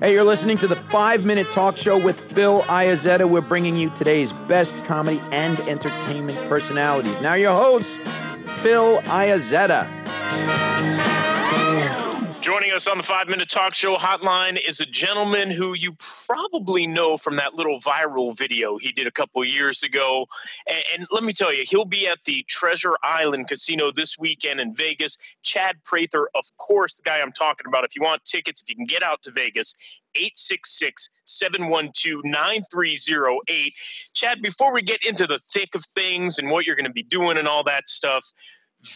Hey, you're listening to the five minute talk show with Phil Iazetta. We're bringing you today's best comedy and entertainment personalities. Now, your host, Phil Iazetta. Joining us on the five minute talk show hotline is a gentleman who you probably know from that little viral video he did a couple years ago. And, and, let me tell you, he'll be at the Treasure Island Casino this weekend in Vegas. Chad Prather, of course, the guy I'm talking about. If you want tickets, if you can get out to Vegas, 866 712 9308. Chad, before we get into the thick of things and what you're going to be doing and all that stuff,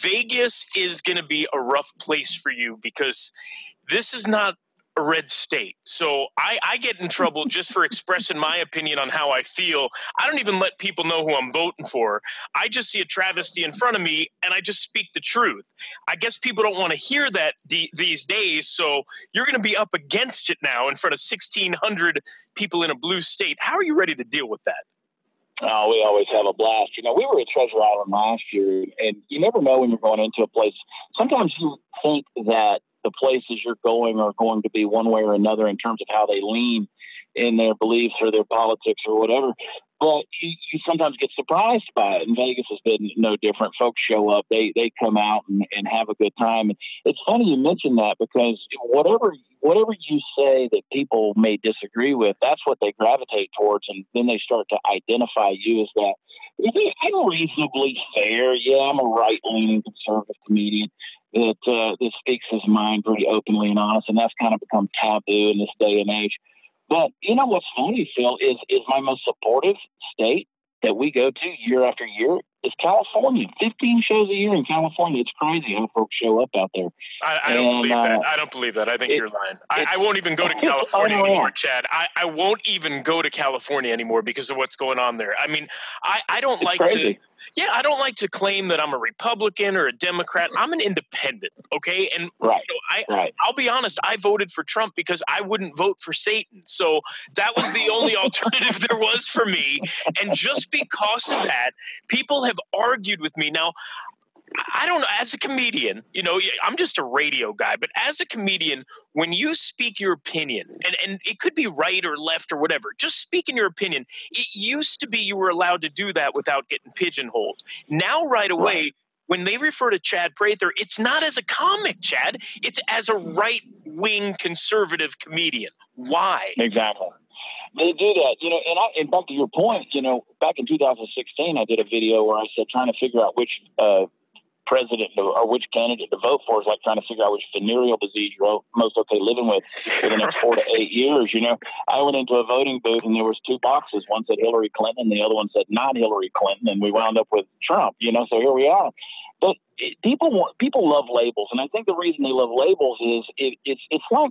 Vegas is going to be a rough place for you because this is not a red state. So I, I, get in trouble just for expressing my opinion on how I feel. I don't even let people know who I'm voting for. I just see a travesty in front of me and I just speak the truth. I guess people don't want to hear that these days. So you're going to be up against it now in front of 1,600 people in a blue state. How are you ready to deal with that? Oh, we always have a blast. You know, we were at Treasure Island last year, and you never know when you're going into a place. Sometimes you think that the places you're going are going to be one way or another in terms of how they lean in their beliefs or their politics or whatever. But you, you sometimes get surprised by it. And Vegas has been no different. Folks show up, they they come out and, and have a good time. And it's funny you mentioned that because whatever whatever you say that people may disagree with, that's what they gravitate towards, and then they start to identify you as that. I'm reasonably fair. Yeah, I'm a right leaning conservative comedian that uh, that speaks his mind pretty openly and honest, and that's kind of become taboo in this day and age. But you know what's funny, Phil, is is my most supportive state that we go to year after year is California. 15 shows a year in California. It's crazy how folks show up out there. I, I don't believe uh, that. I don't believe that. I think it, you're lying. I, I, won't even go to California anymore, Chad. I, I won't even go to California anymore because of what's going on there. I mean, I, I don't it's like crazy. to. Yeah, I don't like to claim that I'm a Republican or a Democrat. I'm an independent, okay? And right, you know, I, right. I'll be honest. I voted for Trump because I wouldn't vote for Satan. So that was the only alternative there was for me. And just because of that, people have argued with me. Now, I don't know, as a comedian, you know, I'm just a radio guy, but as a comedian, when you speak your opinion, and, and it could be right or left or whatever, just speaking your opinion. It used to be you were allowed to do that without getting pigeonholed. Now, right away, right. when they refer to Chad Prather, it's not as a comic, Chad, it's as a right wing conservative comedian. Why? Exactly. They do that, you know. And I, and back to your point, you know, back in 2016, I did a video where I said trying to figure out which uh, president or which candidate to vote for is like trying to figure out which venereal disease you're most okay living with for the next four to eight years. You know, I went into a voting booth and there was two boxes. One said Hillary Clinton, and the other one said not Hillary Clinton, and we wound up with Trump. You know, so here we are. But people want people love labels, and I think the reason they love labels is it, it's it's like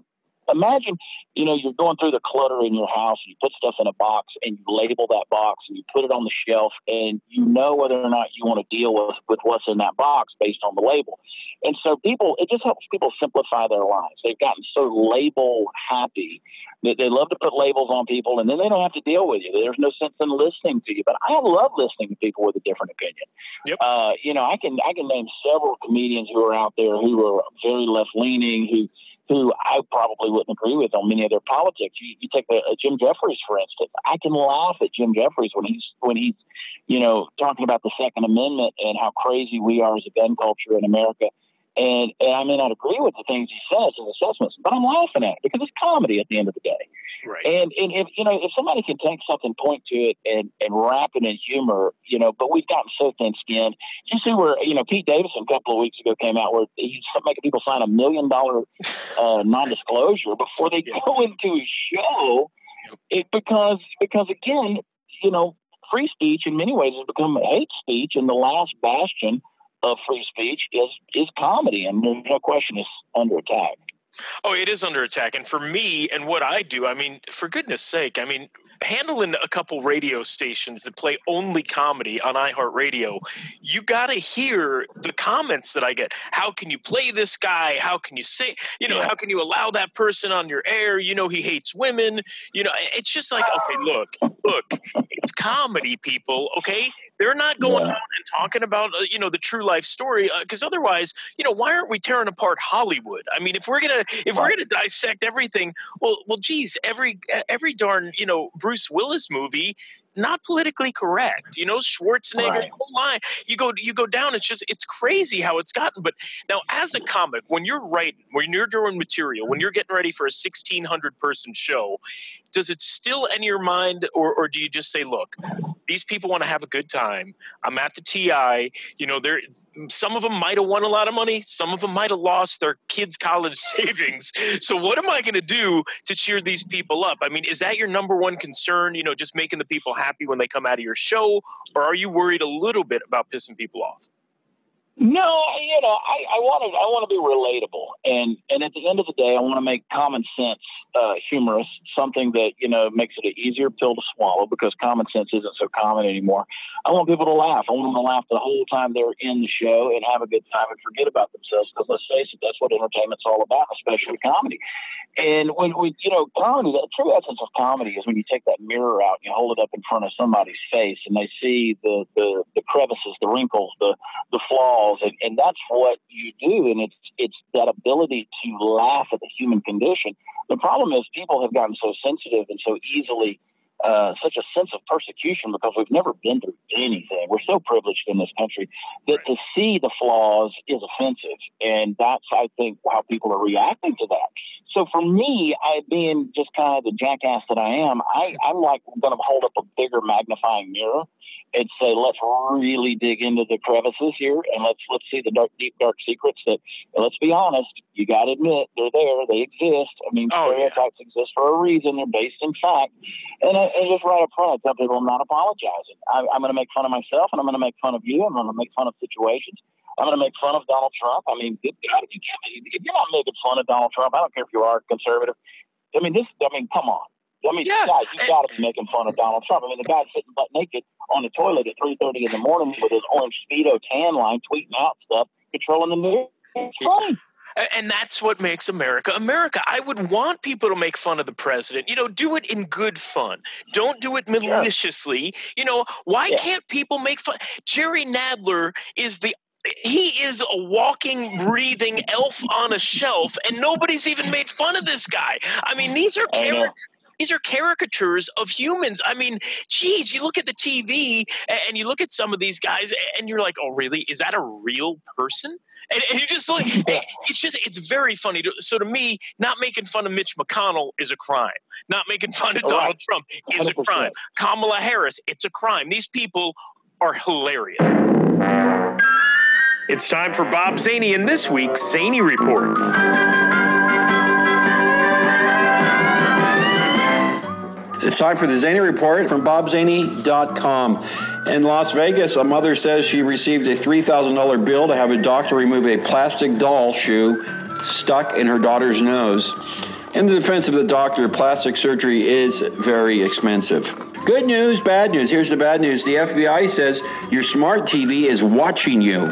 imagine, you know, you're going through the clutter in your house and you put stuff in a box and you label that box and you put it on the shelf and you know whether or not you want to deal with, with what's in that box based on the label. And so people, it just helps people simplify their lives. They've gotten so label happy that they love to put labels on people and then they don't have to deal with you. There's no sense in listening to you. But I love listening to people with a different opinion. Yep. Uh, you know, I can I can name several comedians who are out there who are very left leaning, who who I probably wouldn't agree with on many of their politics. You, you take a, a Jim Jeffries, for instance. I can laugh at Jim Jeffries when he's when he's you know talking about the Second Amendment and how crazy we are as a gun culture in America. And, and I may not agree with the things he says and assessments, but I'm laughing at it because it's comedy at the end of the day. Right. And and if you know if somebody can take something, point to it, and and wrap it in humor, you know. But we've gotten so thin skinned. You see where you know Pete Davidson a couple of weeks ago came out where he's making people sign a million dollar uh, non disclosure before they go into his show. It because because again, you know, free speech in many ways has become hate speech, and the last bastion of free speech is is comedy, and no question it's under attack. Oh, it is under attack. And for me and what I do, I mean, for goodness sake, I mean, handling a couple radio stations that play only comedy on iHeartRadio, you got to hear the comments that I get. How can you play this guy? How can you say, you know, yeah. how can you allow that person on your air? You know, he hates women. You know, it's just like, okay, look, look, it's comedy, people. Okay, they're not going yeah. on and talking about, uh, you know, the true life story because uh, otherwise, you know, why aren't we tearing apart Hollywood? I mean, if we're gonna if we're gonna dissect everything, well, well, geez, every every darn, you know. Bruce Bruce Willis movie not politically correct. You know, Schwarzenegger right. whole line. You go you go down. It's just it's crazy how it's gotten. But now, as a comic, when you're writing, when you're doing material, when you're getting ready for a 1600 person show, does it still enter your mind, or or do you just say, look, these people want to have a good time. I'm at the TI. You know, there some of them might have won a lot of money. Some of them might have lost their kids' college savings. So what am I going to do to cheer these people up? I mean, is that your number one concern? You know, just making the people happy when they come out of your show, or are you worried a little bit about pissing people off? No, you know, I, I want to I want to be relatable, and and at the end of the day, I want to make common sense uh, humorous, something that you know makes it an easier pill to swallow because common sense isn't so common anymore. I want people to laugh. I want them to laugh the whole time they're in the show and have a good time and forget about themselves. Because let's face it, that's what entertainment's all about, especially comedy. And when we, you know, comedy, the true essence of comedy is when you take that mirror out and you hold it up in front of somebody's face and they see the the, the crevices, the wrinkles, the the flaws, and, and that's what you do. And it's it's that ability to laugh at the human condition. The problem is people have gotten so sensitive and so easily uh, such a sense of persecution because we've never been through anything. We're so privileged in this country that to see the flaws is offensive, and that's I think how people are reacting to that. So for me, I being just kind of the jackass that I am, I, I'm like going to hold up a bigger magnifying mirror and say, let's really dig into the crevices here and let's let's see the dark, deep, dark secrets that. let's be honest, you got to admit they're there, they exist. I mean, oh, stereotypes yeah. exist for a reason. They're based in fact, and, uh, and just right up front, I tell people I'm not apologizing. I, I'm going to make fun of myself, and I'm going to make fun of you. I'm going to make fun of situations. I'm going to make fun of Donald Trump. I mean, good God, if, you, if you're not making fun of Donald Trump, I don't care if you are conservative. I mean, this. I mean, come on. I mean, yeah. guys, you got to be making fun of Donald Trump. I mean, the guy's sitting butt naked on the toilet at 3:30 in the morning with his orange speedo tan line, tweeting out stuff, controlling the news. It's funny. And that's what makes America America. I would want people to make fun of the president. You know, do it in good fun. Don't do it maliciously. You know, why yeah. can't people make fun? Jerry Nadler is the he is a walking, breathing elf on a shelf, and nobody's even made fun of this guy. I mean, these are characters. These are caricatures of humans. I mean, geez, you look at the TV and you look at some of these guys and you're like, oh, really? Is that a real person? And, and you just look, it's just, it's very funny. So to me, not making fun of Mitch McConnell is a crime. Not making fun of oh, Donald right. Trump is 100%. a crime. Kamala Harris, it's a crime. These people are hilarious. It's time for Bob Zany in this week's Zany Report. It's time for the Zany Report from BobZany.com. In Las Vegas, a mother says she received a $3,000 bill to have a doctor remove a plastic doll shoe stuck in her daughter's nose. In the defense of the doctor, plastic surgery is very expensive. Good news, bad news. Here's the bad news the FBI says your smart TV is watching you.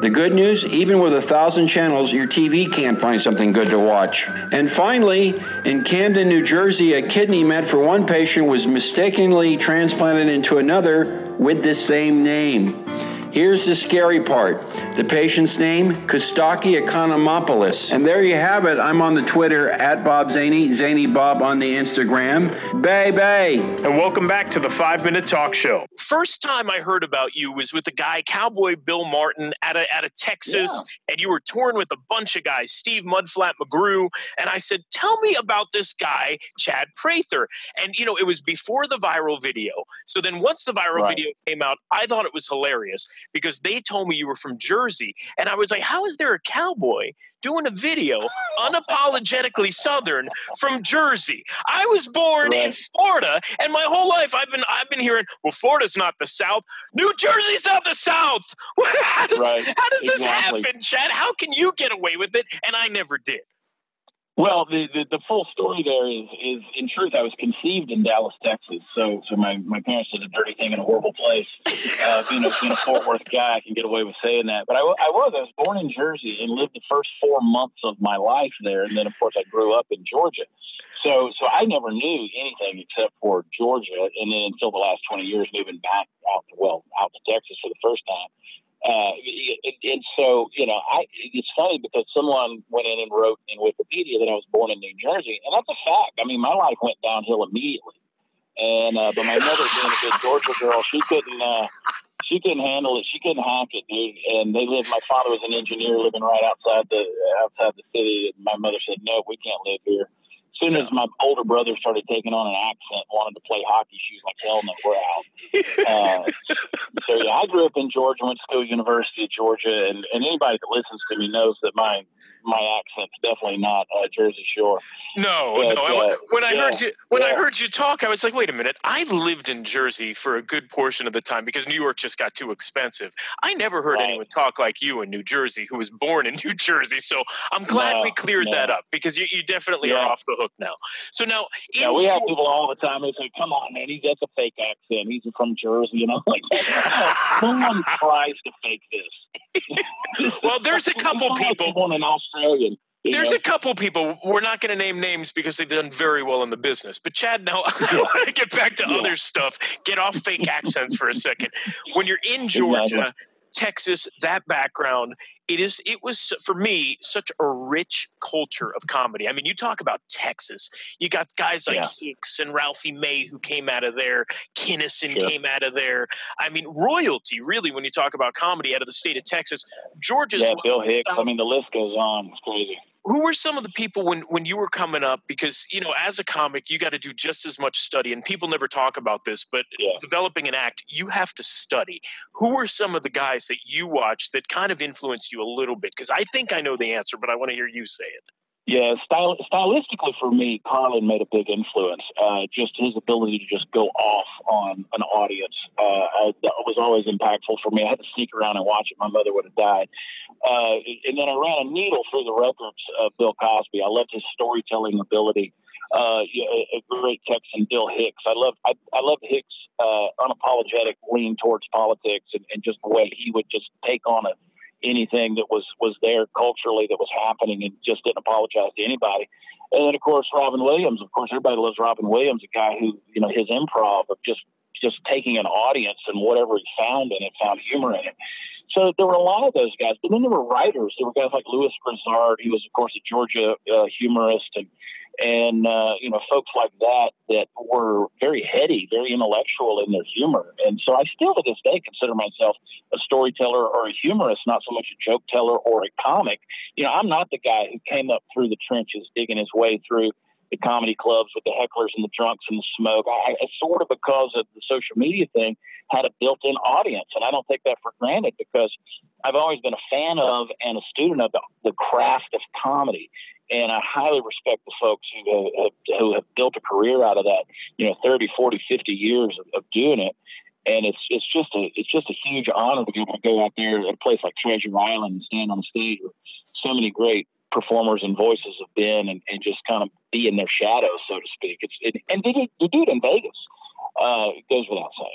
The good news, even with a thousand channels, your TV can't find something good to watch. And finally, in Camden, New Jersey, a kidney meant for one patient was mistakenly transplanted into another with the same name. Here's the scary part. The patient's name, Kostaki Economopoulos. And there you have it. I'm on the Twitter at Bob Zaney, Zany Bob on the Instagram. Bay Bay. And welcome back to the Five Minute Talk Show. First time I heard about you was with a guy, Cowboy Bill Martin, at a, at a Texas, yeah. and you were touring with a bunch of guys, Steve Mudflat McGrew. And I said, Tell me about this guy, Chad Prather. And, you know, it was before the viral video. So then once the viral right. video came out, I thought it was hilarious because they told me you were from Jersey. And I was like, how is there a cowboy doing a video unapologetically Southern from Jersey? I was born right. in Florida, and my whole life I've been I've been hearing, well, Florida's not the South. New Jersey's not the South. how does, right. how does exactly. this happen, Chad? How can you get away with it? And I never did. Well, the, the, the full story there is is in truth I was conceived in Dallas, Texas. So so my, my parents did a dirty thing in a horrible place. Uh, being a being a Fort Worth guy, I can get away with saying that. But I, I was I was born in Jersey and lived the first four months of my life there, and then of course I grew up in Georgia. So so I never knew anything except for Georgia, and then until the last twenty years, moving back out well out to Texas for the first time. Uh, and so, you know, I, it's funny because someone went in and wrote in Wikipedia that I was born in New Jersey, and that's a fact. I mean, my life went downhill immediately. And uh, but my mother, being a good Georgia girl, she couldn't uh, she couldn't handle it. She couldn't hack it, dude. And they lived. My father was an engineer living right outside the outside the city. My mother said, "No, we can't live here." Soon as my older brother started taking on an accent, wanted to play hockey, she was like, "Hell no, we're out." uh, so yeah, I grew up in Georgia, went to school, University of Georgia, and, and anybody that listens to me knows that my my accent's definitely not uh, Jersey Shore. No, but, no. Uh, when I yeah, heard you when yeah. I heard you talk, I was like, wait a minute. I lived in Jersey for a good portion of the time because New York just got too expensive. I never heard right. anyone talk like you in New Jersey, who was born in New Jersey. So I'm glad no, we cleared no. that up because you, you definitely yeah. are off the hook now. So now, yeah, we have people all the time. They say, "Come on, man, he's that's a fake accent. He's from Jersey," you know. Like, no one tries to fake this. well, there's a couple people. Born in Australian. There's know? a couple people. We're not going to name names because they've done very well in the business. But Chad, now I want to get back to yeah. other stuff. Get off fake accents for a second. When you're in Georgia, Texas, that background, it is it was for me such a rich culture of comedy. I mean, you talk about Texas, you got guys like yeah. Hicks and Ralphie May who came out of there, Kinnison yeah. came out of there. I mean, royalty really when you talk about comedy out of the state of Texas. Georgia's Yeah, Bill Hicks. I mean, the list goes on. It's crazy who were some of the people when when you were coming up? Because you know as a comic you got to do just as much study and people never talk about this but yeah. developing an act you have to study. Who were some of the guys that you watched that kind of influenced you a little bit? Because i think i know the answer but i want to hear you say it yeah, style, stylistically for me, Carlin made a big influence. Uh, just his ability to just go off on an audience uh, was always impactful for me. I had to sneak around and watch it. My mother would have died. Uh, and then I ran a needle through the records of Bill Cosby. I loved his storytelling ability. Uh, a great Texan, Bill Hicks. I love I, I love Hicks' uh, unapologetic lean towards politics and, and just the way he would just take on a anything that was was there culturally that was happening and just didn't apologize to anybody. And then of course Robin Williams. Of course everybody loves Robin Williams, a guy who you know his improv of just just taking an audience and whatever he found in it, found humor in it. So there were a lot of those guys, but then there were writers. There were guys like Lewis Grizzard. He was, of course, a Georgia uh, humorist, and and uh, you know folks like that that were very heady, very intellectual in their humor. And so I still to this day consider myself a storyteller or a humorist, not so much a joke teller or a comic. You know, I'm not the guy who came up through the trenches, digging his way through the comedy clubs with the hecklers and the drunks and the smoke. I, I sort of because of the social media thing had a built-in audience, and I don't take that for granted because I've always been a fan of and a student of the, the craft of comedy and I highly respect the folks who have, who have built a career out of that, you know, 30, 40, 50 years of, of doing it. And it's it's just a it's just a huge honor to be able to go out there at a place like Treasure Island and stand on the stage with so many great performers and voices have been, and, and just kind of be in their shadows, so to speak. It's it, and to do it in Vegas uh, goes without saying.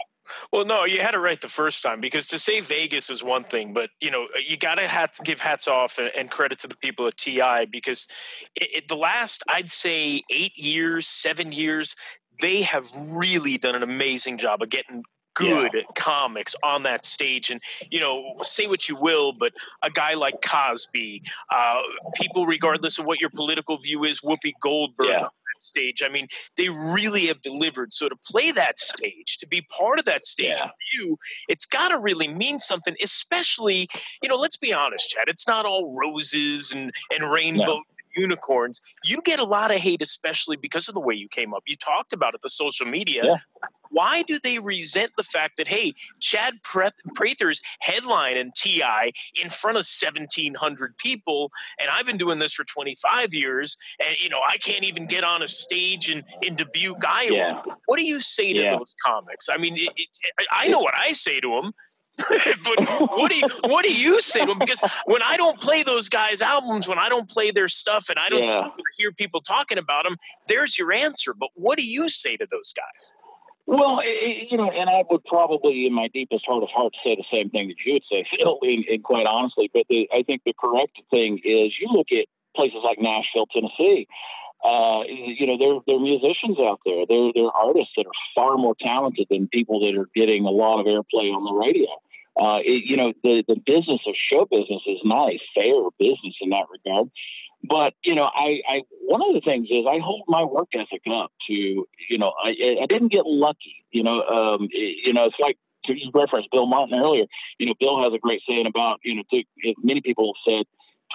Well, no, you had it right the first time because to say Vegas is one thing, but you know you got to hat, give hats off and, and, credit to the people at TI because it, it, the last I'd say eight years, seven years, they have really done an amazing job of getting good yeah. comics on that stage. And, you know, say what you will, but a guy like Cosby, uh, people, regardless of what your political view is, Whoopi Goldberg. Yeah. Stage. I mean, they really have delivered. So to play that stage, to be part of that stage yeah. you, it's got to really mean something. Especially, you know, let's be honest, Chad. It's not all roses and and rainbow no unicorns, you get a lot of hate, especially because of the way you came up. You talked about it, the social media. Yeah. Why do they resent the fact that, hey, Chad Prather's headline in TI in front of 1,700 people, and I've been doing this for 25 years, and, you know, I can't even get on a stage in, in Dubuque, Iowa. Yeah. What do you say to yeah. those comics? I mean, it, it, I know what I say to them. but what do you what do you say to them? Because when I don't play those guys' albums, when I don't play their stuff, and I don't yeah. hear people talking about them, there's your answer. But what do you say to those guys? Well, you know, and I would probably, in my deepest heart of hearts, say the same thing that you would say, Phil, and, and quite honestly. But the, I think the correct thing is you look at places like Nashville, Tennessee. Uh, you know, there there are musicians out there. There there are artists that are far more talented than people that are getting a lot of airplay on the radio uh, it, you know, the, the business of show business is not a fair business in that regard. But, you know, I, I one of the things is I hold my work ethic up to, you know, I, I didn't get lucky. You know, um, you know, it's like to just reference Bill Martin earlier. You know, Bill has a great saying about, you know, many people have said,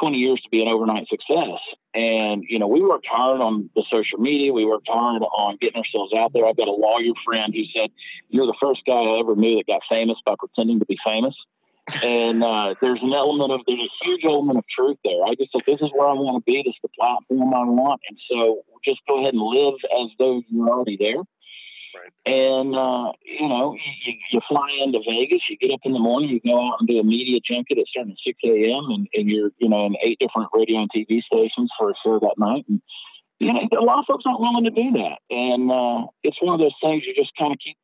20 years to be an overnight success. And, you know, we worked hard on the social media. We worked hard on getting ourselves out there. I've got a lawyer friend who said, You're the first guy I ever knew that got famous by pretending to be famous. And uh, there's an element of, there's a huge element of truth there. I just said, This is where I want to be. This is the platform I want. And so just go ahead and live as though you're already there. Right. And, uh, you know, you, you fly into Vegas, you get up in the morning, you go out and do a media junket at starting at 6 a.m. And, and you're, you know, in eight different radio and TV stations for a show that night. And, you know, a lot of folks aren't willing to do that. And uh, it's one of those things you just kind of keep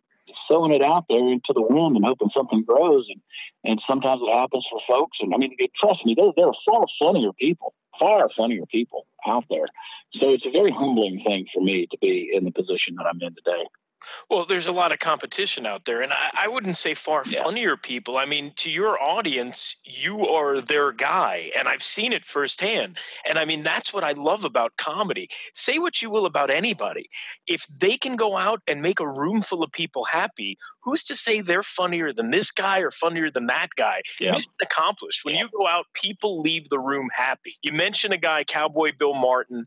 sowing it out there into the wind and hoping something grows. And, and sometimes it happens for folks. And I mean, trust me, there, there are far funnier people, far funnier people out there. So it's a very humbling thing for me to be in the position that I'm in today. Well, there's a lot of competition out there, and I, I wouldn't say far yeah. funnier people. I mean, to your audience, you are their guy, and I've seen it firsthand. And I mean, that's what I love about comedy. Say what you will about anybody. If they can go out and make a room full of people happy, who's to say they're funnier than this guy or funnier than that guy? Yeah. Mission accomplished. When yeah. you go out, people leave the room happy. You mentioned a guy, Cowboy Bill Martin.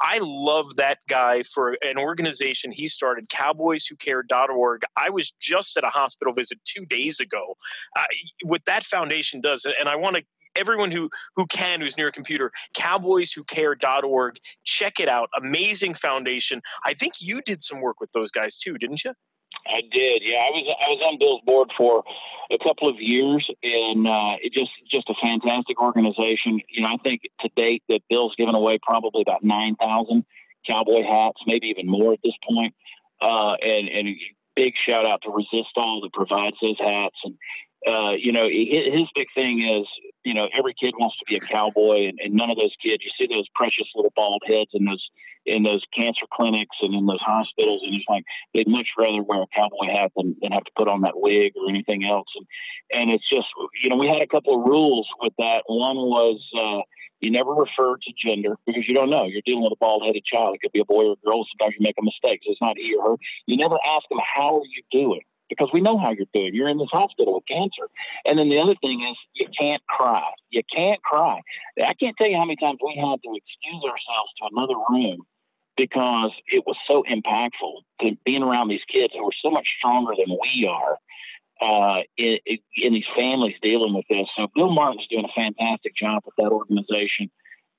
I love that guy for an organization he started, cowboyswhocare.org. I was just at a hospital visit two days ago. Uh, what that foundation does, and I want to everyone who who can who's near a computer cowboyswhocare.org check it out amazing foundation i think you did some work with those guys too didn't you I did. Yeah, I was I was on Bill's board for a couple of years, and uh, it just just a fantastic organization. You know, I think to date that Bill's given away probably about nine thousand cowboy hats, maybe even more at this point. Uh, and and big shout out to Resistol that provides those hats. And uh, you know, his, his big thing is you know every kid wants to be a cowboy, and, and none of those kids. You see those precious little bald heads and those in those cancer clinics and in those hospitals, and it's like they'd much rather wear a cowboy hat than, than have to put on that wig or anything else. And and it's just you know we had a couple of rules with that. One was uh, you never refer to gender because you don't know. You're dealing with a bald headed child. It could be a boy or a girl. Sometimes you make a mistake. So it's not he or her. You never ask them how are you doing because we know how you're doing. You're in this hospital with cancer. And then the other thing is you can't cry. You can't cry. I can't tell you how many times we had to excuse ourselves to another room because it was so impactful to being around these kids who are so much stronger than we are uh, in, in, these families dealing with this. So Bill Martin's doing a fantastic job with that organization,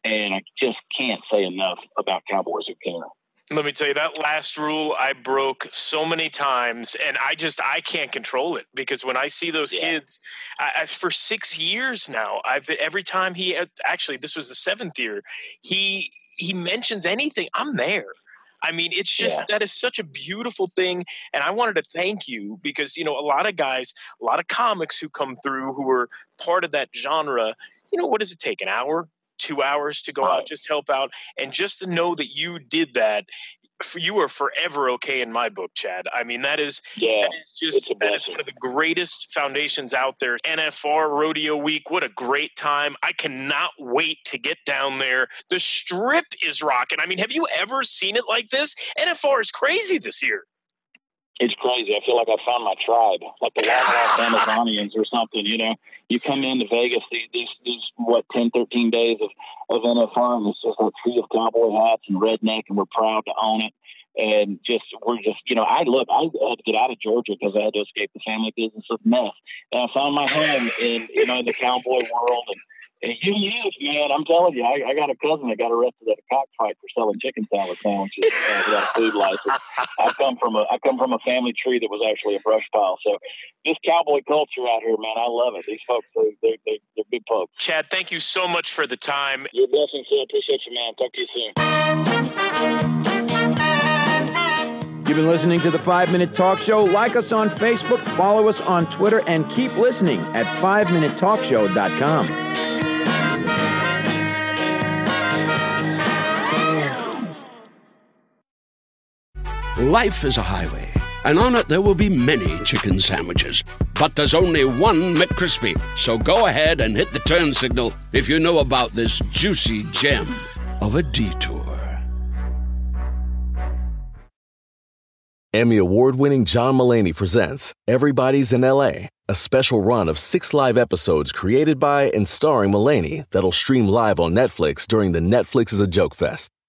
and I just can't say enough about Cowboys Who Care. Let me tell you that last rule I broke so many times, and I just I can't control it because when I see those yeah. kids, I, for six years now, I've every time he actually this was the seventh year, he he mentions anything, I'm there. I mean, it's just yeah. that is such a beautiful thing. And I wanted to thank you because, you know, a lot of guys, a lot of comics who come through who are part of that genre, you know, what does it take? An hour, two hours to go out, just help out. And just to know that you did that you are forever okay in my book, Chad. I mean, that is yeah, that is just that is one of the greatest foundations out there. NFR Rodeo Week, what a great time! I cannot wait to get down there. The strip is rocking. I mean, have you ever seen it like this? NFR is crazy this year it's crazy. I feel like I found my tribe, like the long lost Amazonians or something. You know, you come into Vegas these these, these what 10, 13 days of of NFR, and it's just a sea of cowboy hats and redneck, and we're proud to own it. And just we're just you know, I look, I had to get out of Georgia because I had to escape the family business of meth, and I found my home in you know in the cowboy world and and you use, man, I'm telling you, I, I, got a cousin that got arrested at a cockfight for selling chicken salad sandwiches uh, without a food license. I come from a I come from a family tree that was actually a brush pile. So this cowboy culture out here, man, I love it. These folks, they're, they're, they're, they're good folks. Chad, thank you so much for the time. You're blessing, sir. Appreciate you, man. Talk to you soon. You've been listening to the 5 Minute Talk Show. Like us on Facebook, follow us on Twitter, and keep listening at 5minutetalkshow.com. Life is a highway, and on it there will be many chicken sandwiches. But there's only one McCrispy. So go ahead and hit the turn signal if you know about this juicy gem of a detour. Emmy award winning John Mulaney presents Everybody's in LA, a special run of six live episodes created by and starring Mulaney that'll stream live on Netflix during the Netflix is a Joke Fest.